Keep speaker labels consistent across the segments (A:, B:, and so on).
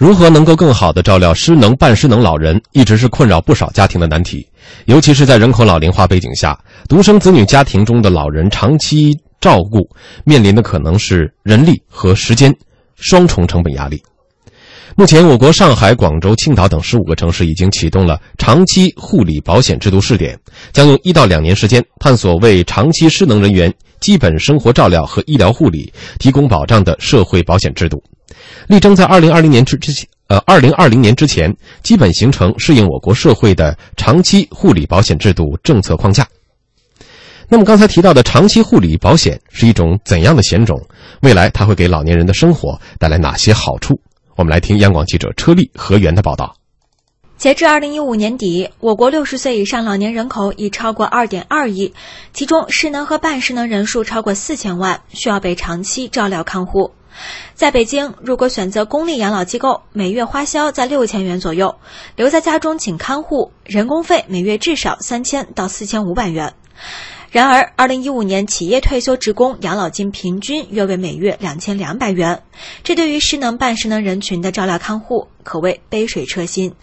A: 如何能够更好的照料失能、半失能老人，一直是困扰不少家庭的难题。尤其是在人口老龄化背景下，独生子女家庭中的老人长期照顾，面临的可能是人力和时间双重成本压力。目前，我国上海、广州、青岛等十五个城市已经启动了长期护理保险制度试点，将用一到两年时间，探索为长期失能人员基本生活照料和医疗护理提供保障的社会保险制度。力争在二零二零年之之前，呃，二零二零年之前，基本形成适应我国社会的长期护理保险制度政策框架。那么，刚才提到的长期护理保险是一种怎样的险种？未来它会给老年人的生活带来哪些好处？我们来听央广记者车丽何源的报道。
B: 截至二零一五年底，我国六十岁以上老年人口已超过二点二亿，其中失能和半失能人数超过四千万，需要被长期照料看护。在北京，如果选择公立养老机构，每月花销在六千元左右；留在家中请看护，人工费每月至少三千到四千五百元。然而，二零一五年企业退休职工养老金平均约为每月两千两百元，这对于失能半失能人群的照料看护可谓杯水车薪。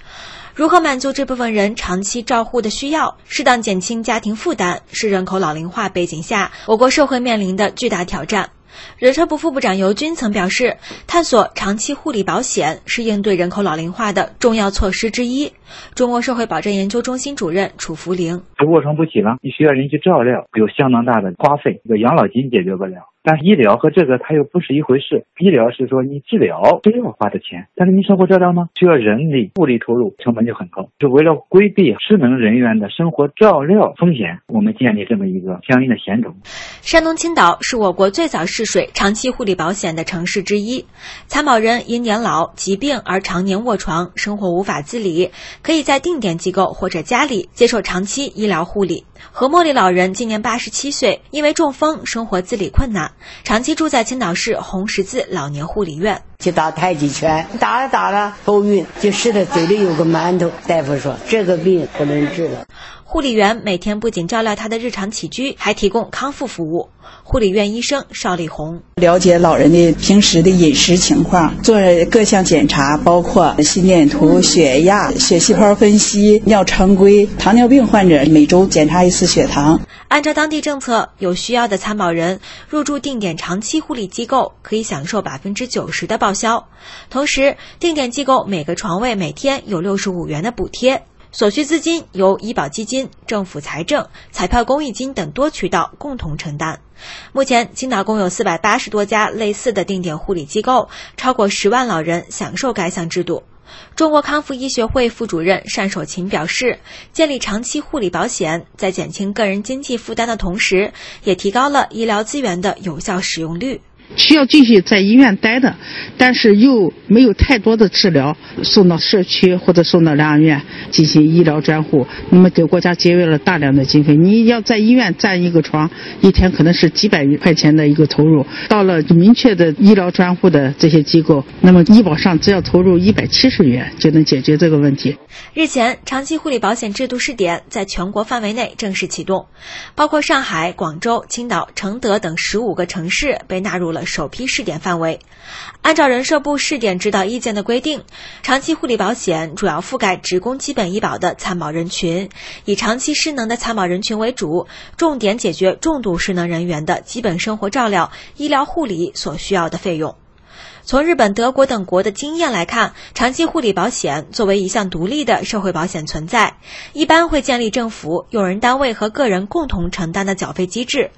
B: 如何满足这部分人长期照护的需要，适当减轻家庭负担，是人口老龄化背景下我国社会面临的巨大挑战。人社部副部长尤军曾表示，探索长期护理保险是应对人口老龄化的重要措施之一。中国社会保障研究中心主任楚福玲：
C: 卧床不起了，你需要人去照料，有相当大的花费，这个养老金解决不了。但医疗和这个它又不是一回事。医疗是说你治疗都要花的钱，但是你生活照料吗，需要人力物力投入，成本就很高。是为了规避失能人员的生活照料风险，我们建立这么一个相应的险种。
B: 山东青岛是我国最早试水长期护理保险的城市之一。参保人因年老疾病而常年卧床，生活无法自理，可以在定点机构或者家里接受长期医疗护理。何茉莉老人今年八十七岁，因为中风，生活自理困难。长期住在青岛市红十字老年护理院，
D: 去打太极拳，打着打着头晕，就吃的嘴里有个馒头。大夫说这个病不能治了。
B: 护理员每天不仅照料他的日常起居，还提供康复服务。护理院医生邵丽红
E: 了解老人的平时的饮食情况，做各项检查，包括心电图、血压、血细胞分析、尿常规。糖尿病患者每周检查一次血糖。
B: 按照当地政策，有需要的参保人入住定点长期护理机构，可以享受百分之九十的报销。同时，定点机构每个床位每天有六十五元的补贴。所需资金由医保基金、政府财政、彩票公益金等多渠道共同承担。目前，青岛共有四百八十多家类似的定点护理机构，超过十万老人享受该项制度。中国康复医学会副主任单守勤表示，建立长期护理保险，在减轻个人经济负担的同时，也提高了医疗资源的有效使用率。
F: 需要继续在医院待的，但是又没有太多的治疗，送到社区或者送到疗养院进行医疗专户，那么给国家节约了大量的经费。你要在医院占一个床，一天可能是几百块钱的一个投入。到了明确的医疗专户的这些机构，那么医保上只要投入一百七十元就能解决这个问题。
B: 日前，长期护理保险制度试点在全国范围内正式启动，包括上海、广州、青岛、承德等十五个城市被纳入了。首批试点范围，按照人社部试点指导意见的规定，长期护理保险主要覆盖职工基本医保的参保人群，以长期失能的参保人群为主，重点解决重度失能人员的基本生活照料、医疗护理所需要的费用。从日本、德国等国的经验来看，长期护理保险作为一项独立的社会保险存在，一般会建立政府、用人单位和个人共同承担的缴费机制。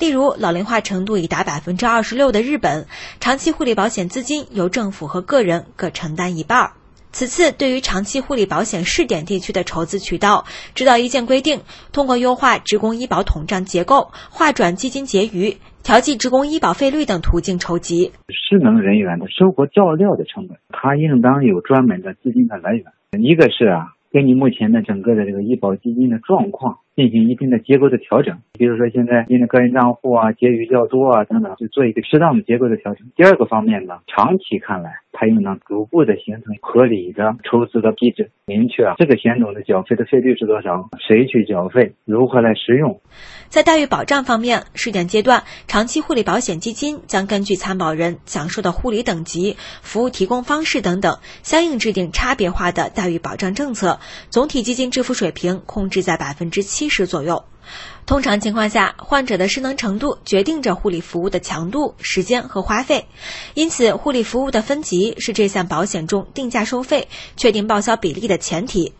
B: 例如，老龄化程度已达百分之二十六的日本，长期护理保险资金由政府和个人各承担一半。此次对于长期护理保险试点地区的筹资渠道，指导意见规定，通过优化职工医保统账结构、划转基金结余。调剂职工医保费率等途径筹集
C: 失能人员的生活照料的成本，它应当有专门的资金的来源。一个是啊，根据目前的整个的这个医保基金的状况，进行一定的结构的调整。比如说现在因为个人账户啊结余较多啊等等，就做一个适当的结构的调整。第二个方面呢，长期看来，它又能逐步的形成合理的筹资的机制，明确啊这个险种的缴费的费率是多少，谁去缴费，如何来使用。
B: 在待遇保障方面，试点阶段，长期护理保险基金将根据参保人享受的护理等级、服务提供方式等等，相应制定差别化的待遇保障政策，总体基金支付水平控制在百分之七七十左右。通常情况下，患者的失能程度决定着护理服务的强度、时间和花费，因此护理服务的分级是这项保险中定价收费、确定报销比例的前提。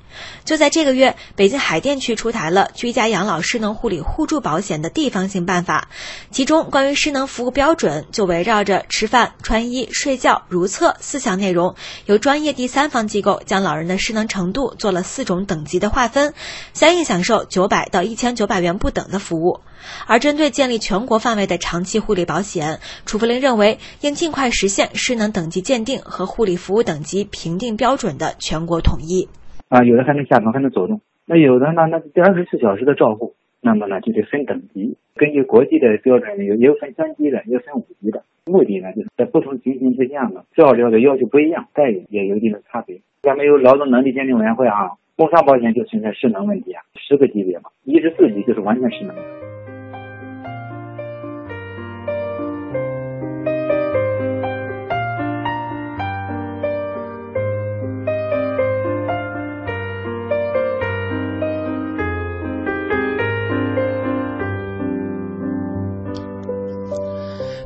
B: 就在这个月，北京海淀区出台了居家养老失能护理互助保险的地方性办法，其中关于失能服务标准就围绕着吃饭、穿衣、睡觉、如厕四项内容，由专业第三方机构将老人的失能程度做了四种等级的划分，相应享受九百到一千九百元不等的服务。而针对建立全国范围的长期护理保险，楚福林认为应尽快实现失能等级鉴定和护理服务等级评定标准的全国统一。
C: 啊，有的还能下床，还能走动。那有的呢，那是第二十四小时的照护，那么呢就得分等级，根据国际的标准有也有分三级的，也有分五级的。目的呢就是在不同情形之下呢，照料的要求不一样，待遇也有一定的差别。咱们有劳动能力鉴定委员会啊，工伤保险就存在失能问题啊，十个级别嘛，一至四级就是完全失能。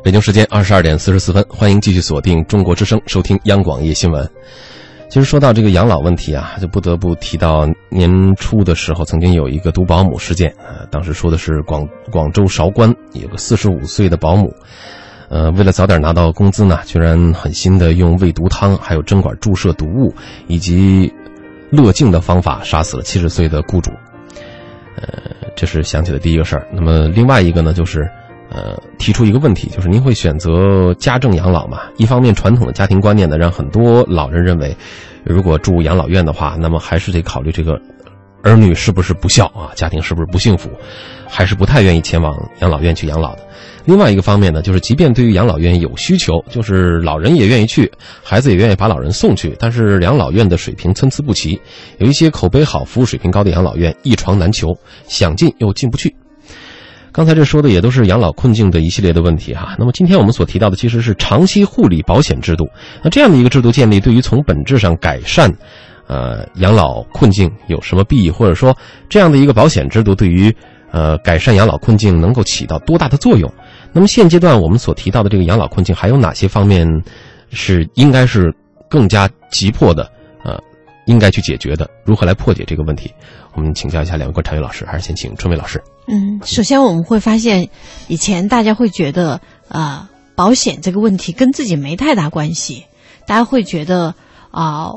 A: 北京时间二十二点四十四分，欢迎继续锁定中国之声，收听央广夜新闻。其实说到这个养老问题啊，就不得不提到年初的时候，曾经有一个毒保姆事件啊。当时说的是广广州韶关有个四十五岁的保姆，呃，为了早点拿到工资呢，居然狠心的用喂毒汤、还有针管注射毒物以及乐静的方法杀死了七十岁的雇主。呃，这是想起的第一个事儿。那么另外一个呢，就是。呃，提出一个问题，就是您会选择家政养老吗？一方面，传统的家庭观念呢，让很多老人认为，如果住养老院的话，那么还是得考虑这个儿女是不是不孝啊，家庭是不是不幸福，还是不太愿意前往养老院去养老的。另外一个方面呢，就是即便对于养老院有需求，就是老人也愿意去，孩子也愿意把老人送去，但是养老院的水平参差不齐，有一些口碑好、服务水平高的养老院一床难求，想进又进不去。刚才这说的也都是养老困境的一系列的问题哈。那么今天我们所提到的其实是长期护理保险制度。那这样的一个制度建立，对于从本质上改善，呃，养老困境有什么裨益？或者说，这样的一个保险制度对于，呃，改善养老困境能够起到多大的作用？那么现阶段我们所提到的这个养老困境还有哪些方面是应该是更加急迫的？应该去解决的？如何来破解这个问题？我们请教一下两位观察员老师，还是先请春梅老师？
G: 嗯，首先我们会发现，以前大家会觉得啊，保险这个问题跟自己没太大关系，大家会觉得啊，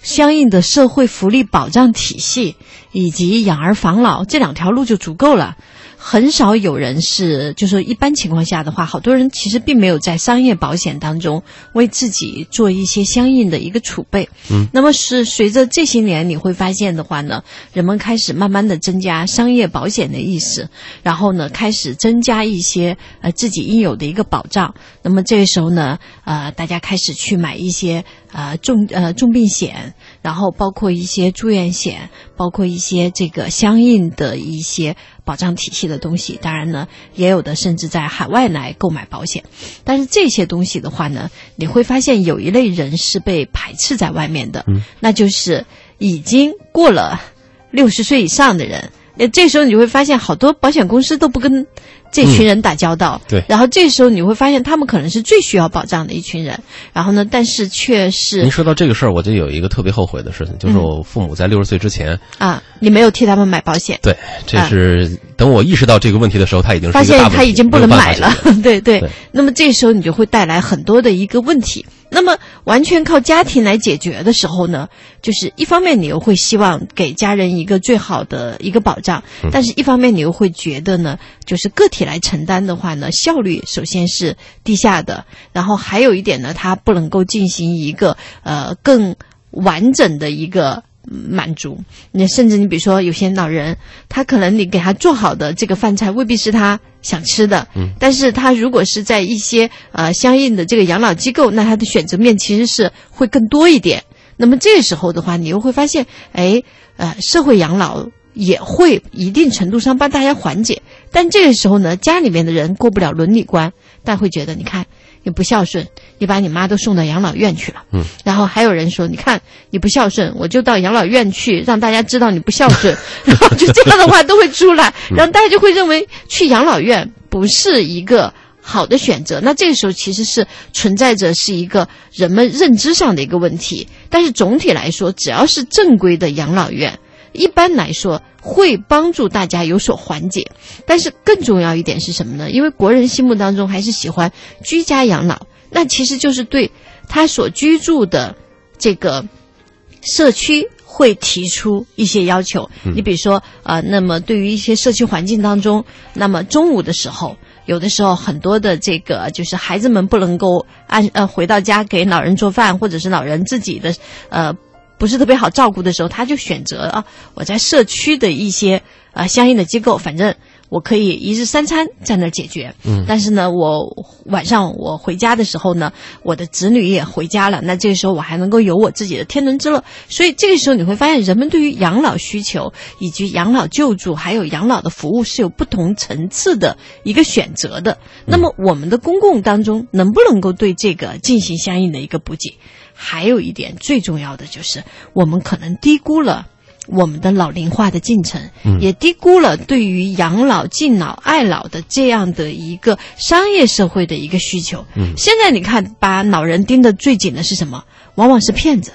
G: 相应的社会福利保障体系以及养儿防老这两条路就足够了。很少有人是，就说一般情况下的话，好多人其实并没有在商业保险当中为自己做一些相应的一个储备。
A: 嗯，
G: 那么是随着这些年你会发现的话呢，人们开始慢慢的增加商业保险的意识，然后呢开始增加一些呃自己应有的一个保障。那么这个时候呢，呃，大家开始去买一些呃重呃重病险，然后包括一些住院险，包括一些这个相应的一些。保障体系的东西，当然呢，也有的甚至在海外来购买保险，但是这些东西的话呢，你会发现有一类人是被排斥在外面的，那就是已经过了六十岁以上的人。那，这时候你会发现好多保险公司都不跟。这群人打交道，
A: 对，
G: 然后这时候你会发现他们可能是最需要保障的一群人，然后呢，但是却是
A: 您说到这个事儿，我就有一个特别后悔的事情，就是我父母在六十岁之前
G: 啊，你没有替他们买保险，
A: 对，这是等我意识到这个问题的时候，他已经
G: 发现他已经不能买了，对。对，那么这时候你就会带来很多的一个问题。那么完全靠家庭来解决的时候呢，就是一方面你又会希望给家人一个最好的一个保障，但是一方面你又会觉得呢，就是个体来承担的话呢，效率首先是低下的，然后还有一点呢，它不能够进行一个呃更完整的一个。满足。那甚至你比如说有些老人，他可能你给他做好的这个饭菜未必是他想吃的，
A: 嗯，
G: 但是他如果是在一些呃相应的这个养老机构，那他的选择面其实是会更多一点。那么这个时候的话，你又会发现，哎，呃，社会养老也会一定程度上帮大家缓解。但这个时候呢，家里面的人过不了伦理关，但会觉得你看你不孝顺，你把你妈都送到养老院去了。
A: 嗯，
G: 然后还有人说，你看你不孝顺，我就到养老院去，让大家知道你不孝顺，然后就这样的话都会出来，然后大家就会认为去养老院不是一个。好的选择，那这个时候其实是存在着是一个人们认知上的一个问题。但是总体来说，只要是正规的养老院，一般来说会帮助大家有所缓解。但是更重要一点是什么呢？因为国人心目当中还是喜欢居家养老，那其实就是对他所居住的这个社区会提出一些要求。你比如说啊、那么对于一些社区环境当中，那么中午的时候。有的时候，很多的这个就是孩子们不能够按呃回到家给老人做饭，或者是老人自己的呃不是特别好照顾的时候，他就选择啊我在社区的一些啊、呃、相应的机构，反正我可以一日三餐在那儿解决。
A: 嗯，
G: 但是呢，我晚上我回家的时候呢，我的子女也回家了，那这个时候我还能够有我自己的天伦之乐。所以这个时候你会发现，人们对于养老需求以及养老救助还有养老的服务是有不同层次的一个选择的。那么我们的公共当中能不能够对这个进行相应的一个补给？还有一点最重要的就是，我们可能低估了。我们的老龄化的进程，也低估了对于养老、敬老、爱老的这样的一个商业社会的一个需求。
A: 嗯，
G: 现在你看，把老人盯得最紧的是什么？往往是骗子。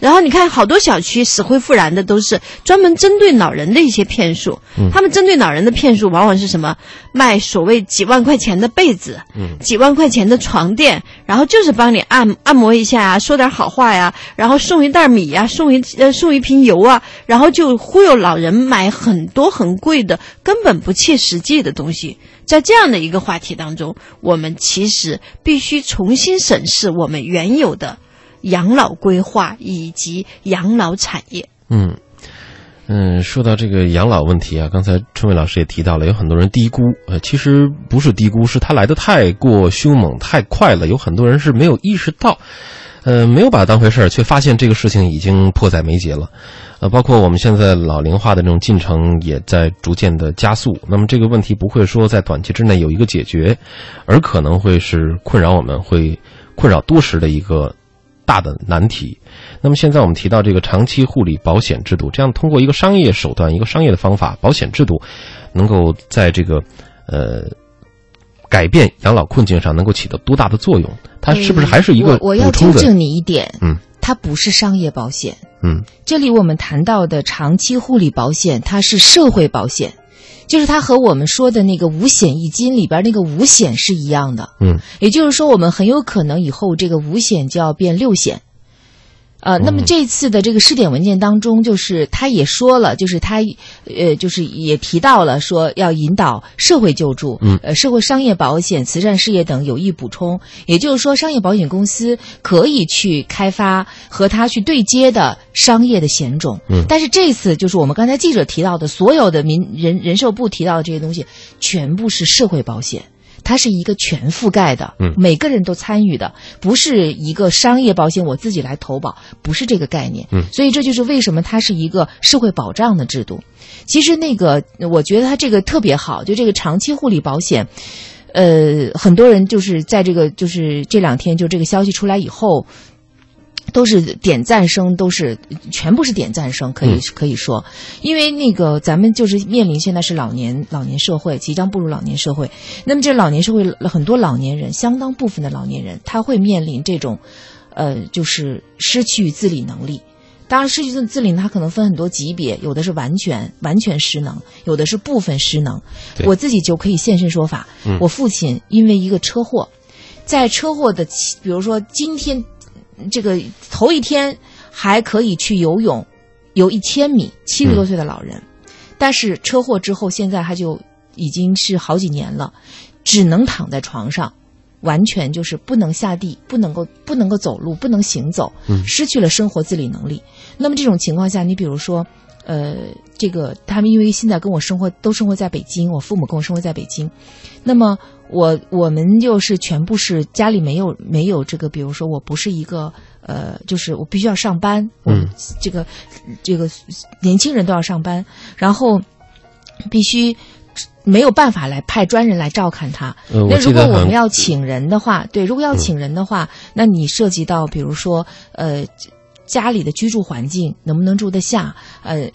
G: 然后你看，好多小区死灰复燃的都是专门针对老人的一些骗术。
A: 嗯，
G: 他们针对老人的骗术往往是什么？卖所谓几万块钱的被子，
A: 嗯，
G: 几万块钱的床垫，然后就是帮你按按摩一下啊，说点好话呀，然后送一袋米呀，送一呃送一瓶油啊，然后就忽悠老人买很多很贵的、根本不切实际的东西。在这样的一个话题当中，我们其实必须重新审视我们原有的。养老规划以及养老产业，
A: 嗯嗯，说到这个养老问题啊，刚才春伟老师也提到了，有很多人低估，呃，其实不是低估，是他来的太过凶猛、太快了，有很多人是没有意识到，呃，没有把它当回事儿，却发现这个事情已经迫在眉睫了，呃，包括我们现在老龄化的这种进程也在逐渐的加速，那么这个问题不会说在短期之内有一个解决，而可能会是困扰我们会困扰多时的一个。大的难题。那么现在我们提到这个长期护理保险制度，这样通过一个商业手段、一个商业的方法，保险制度能够在这个呃改变养老困境上能够起到多大的作用？它是不是还是一个
H: 我我要？纠正你一点，
A: 嗯，
H: 它不是商业保险。
A: 嗯
H: 这里我们谈到的长期护理保险，它是社会保险，就是它和我们说的那个五险一金里边那个五险是一样的。
A: 嗯，
H: 也就是说，我们很有可能以后这个五险就要变六险。呃，那么这次的这个试点文件当中，就是他也说了，就是他，呃，就是也提到了说要引导社会救助，
A: 嗯
H: 呃，社会商业保险、慈善事业等有益补充。也就是说，商业保险公司可以去开发和它去对接的商业的险种。
A: 嗯
H: 但是这次就是我们刚才记者提到的所有的民人人寿部提到的这些东西，全部是社会保险。它是一个全覆盖的，
A: 嗯
H: 每个人都参与的，不是一个商业保险，我自己来投保，不是这个概念。
A: 嗯
H: 所以这就是为什么它是一个社会保障的制度。其实那个，我觉得它这个特别好，就这个长期护理保险，呃，很多人就是在这个就是这两天就这个消息出来以后。都是点赞声，都是全部是点赞声，可以、
A: 嗯
H: 可以说，因为那个咱们就是面临现在是老年老年社会，即将步入老年社会。那么这老年社会很多老年人，相当部分的老年人，他会面临这种，呃，就是失去自理能力。当然，失去自自理，它可能分很多级别，有的是完全完全失能，有的是部分失能。我自己就可以现身说法。
A: 嗯
H: 我父亲因为一个车祸，在车祸的，比如说今天这个头一天还可以去游泳，游一千米，七十多岁的老人，但是车祸之后，现在他就已经是好几年了，只能躺在床上，完全就是不能下地，不能够不能够走路，不能行走，
A: 嗯。
H: 失去了生活自理能力。那么这种情况下，你比如说，呃，这个他们因为现在跟我生活都生活在北京，我父母跟我生活在北京，那么我我们又是全部是家里没有没有这个，比如说我不是一个呃，就是我必须要上班，我
A: 嗯
H: 这个这个年轻人都要上班，然后必须。没有办法来派专人来照看他。那如果我们要请人的话，对，如果要请人的话，那你涉及到比如说呃家里的居住环境能不能住得下，呃。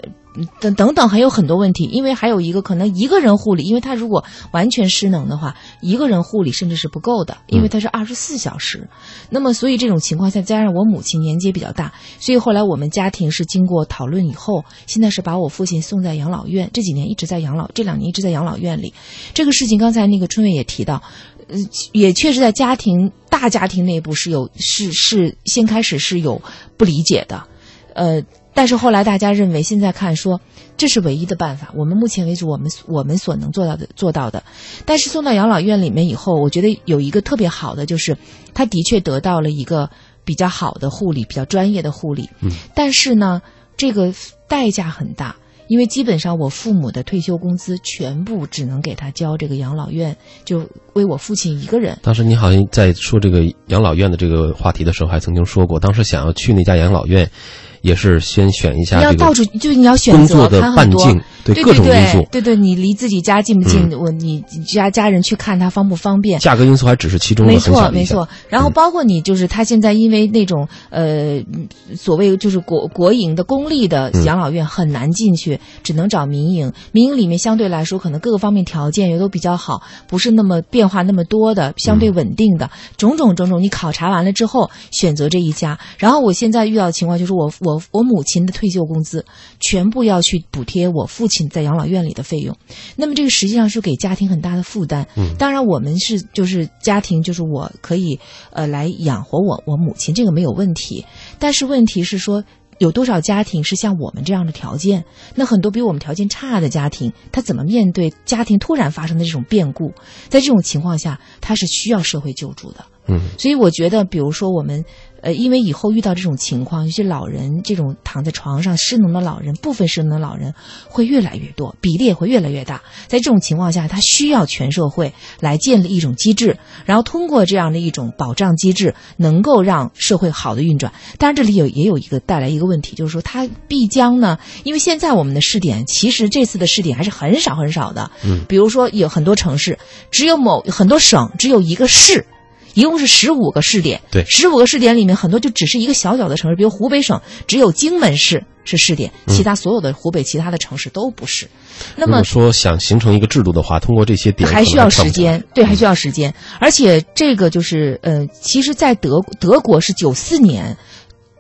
H: 等等等，还有很多问题，因为还有一个可能一个人护理，因为他如果完全失能的话，一个人护理甚至是不够的，因为他是二十四小时。那么，所以这种情况下，加上我母亲年纪也比较大，所以后来我们家庭是经过讨论以后，现在是把我父亲送在养老院，这几年一直在养老，这两年一直在养老院里。这个事情刚才那个春月也提到，呃，也确实在家庭大家庭内部是有是是先开始是有不理解的，呃。但是后来大家认为，现在看说这是唯一的办法。我们目前为止，我们我们所能做到的做到的。但是送到养老院里面以后，我觉得有一个特别好的，就是他的确得到了一个比较好的护理，比较专业的护理。
A: 嗯。
H: 但是呢，这个代价很大，因为基本上我父母的退休工资全部只能给他交这个养老院，就为我父亲一个人。
A: 当时你好像在说这个养老院的这个话题的时候，还曾经说过，当时想要去那家养老院。也是先选一下
H: 你要到处，就是你要选
A: 工作的半径，
H: 对
A: 各种因素，
H: 对对，你离自己家近不近？我你家家人去看他方不方便？
A: 价格因素还只是其中的
H: 没错没错。然后包括你就是他现在因为那种呃所谓就是国国营的公立的养老院很难进去，只能找民营。民营里面相对来说可能各个方面条件也都比较好，不是那么变化那么多的，相对稳定的种种种种。你考察完了之后选择这一家。然后我现在遇到的情况就是我我。我母亲的退休工资全部要去补贴我父亲在养老院里的费用，那么这个实际上是给家庭很大的负担。
A: 嗯，
H: 当然我们是就是家庭就是我可以呃来养活我我母亲，这个没有问题。但是问题是说有多少家庭是像我们这样的条件？那很多比我们条件差的家庭，他怎么面对家庭突然发生的这种变故？在这种情况下，他是需要社会救助的。
A: 嗯，
H: 所以我觉得，比如说我们，呃，因为以后遇到这种情况，有些老人这种躺在床上失能的老人，部分失能的老人会越来越多，比例也会越来越大。在这种情况下，他需要全社会来建立一种机制，然后通过这样的一种保障机制，能够让社会好的运转。当然，这里有也有一个带来一个问题，就是说它必将呢，因为现在我们的试点，其实这次的试点还是很少很少的。
A: 嗯，
H: 比如说有很多城市，只有某很多省只有一个市。一共是十五个试点，
A: 对，
H: 十五个试点里面很多就只是一个小小的城市，比如湖北省只有荆门市是试点，其他所有的湖北其他的城市都不是。那么
A: 说想形成一个制度的话，通过这些点
H: 还需要时间，对，还需要时间。而且这个就是呃，其实，在德德国是九四年。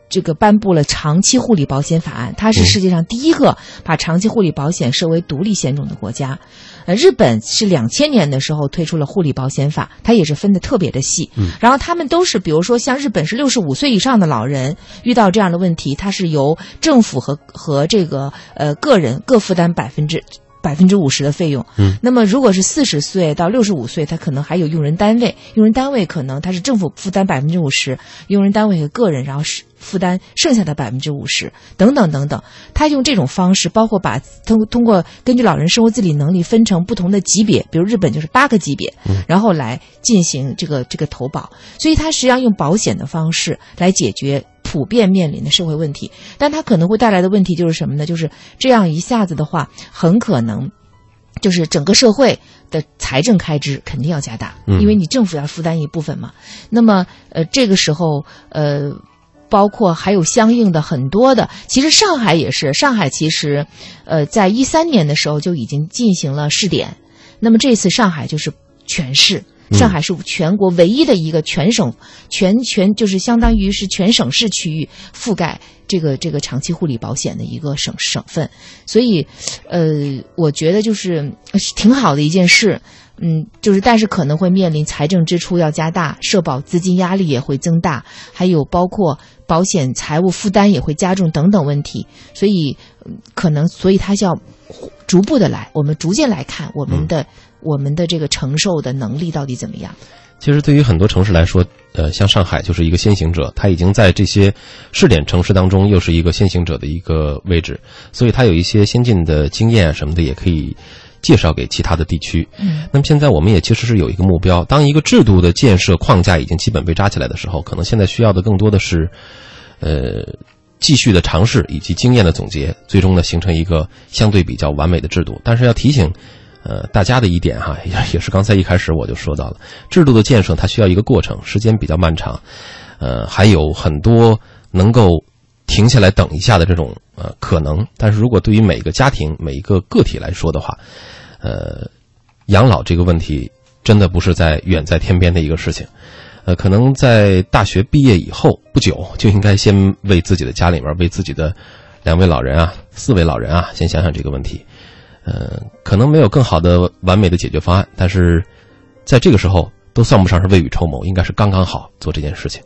H: 这个颁布了长期护理保险法案，它是世界上第一个把长期护理保险设为独立险种的国家。呃，日本是两千年的时候推出了护理保险法，它也是分的特别的细。
A: 嗯，
H: 然后他们都是，比如说像日本是六十五岁以上的老人遇到这样的问题，它是由政府和和这个呃个人各负担百分之。百分之五十的费用，
A: 嗯，
H: 那么如果是四十岁到六十五岁，他可能还有用人单位，用人单位可能他是政府负担百分之五十，用人单位和个人然后是负担剩下的百分之五十，等等等等。他用这种方式，包括把通通过根据老人生活自理能力分成不同的级别，比如日本就是八个级别，
A: 嗯，
H: 然后来进行这个这个投保，所以他实际上用保险的方式来解决。普遍面临的社会问题，但它可能会带来的问题就是什么呢？就是这样一下子的话，很可能就是整个社会的财政开支肯定要加大，因为你政府要负担一部分嘛。那么，呃，这个时候，呃，包括还有相应的很多的，其实上海也是，上海其实，呃，在一三年的时候就已经进行了试点，那么这次上海就是全市。上海是全国唯一的一个全省全全就是相当于是全省市区域覆盖这个这个长期护理保险的一个省省份，所以，呃，我觉得就是挺好的一件事，嗯，就是但是可能会面临财政支出要加大，社保资金压力也会增大，还有包括保险财务负担也会加重等等问题，所以可能所以它要逐步的来，我们逐渐来看我们的。我们的这个承受的能力到底怎么样？
A: 其实对于很多城市来说，呃，像上海就是一个先行者，它已经在这些试点城市当中又是一个先行者的一个位置，所以它有一些先进的经验什么的，也可以介绍给其他的地区。
H: 嗯，
A: 那么现在我们也其实是有一个目标，当一个制度的建设框架已经基本被扎起来的时候，可能现在需要的更多的是，呃，继续的尝试以及经验的总结，最终呢形成一个相对比较完美的制度。但是要提醒。呃，大家的一点哈，也也是刚才一开始我就说到了，制度的建设它需要一个过程，时间比较漫长，呃，还有很多能够停下来等一下的这种呃可能。但是如果对于每个家庭、每一个个体来说的话，呃，养老这个问题真的不是在远在天边的一个事情，呃，可能在大学毕业以后不久就应该先为自己的家里面、为自己的两位老人啊、四位老人啊，先想想这个问题。呃，可能没有更好的完美的解决方案，但是在这个时候都算不上是未雨绸缪，应该是刚刚好做这件事情。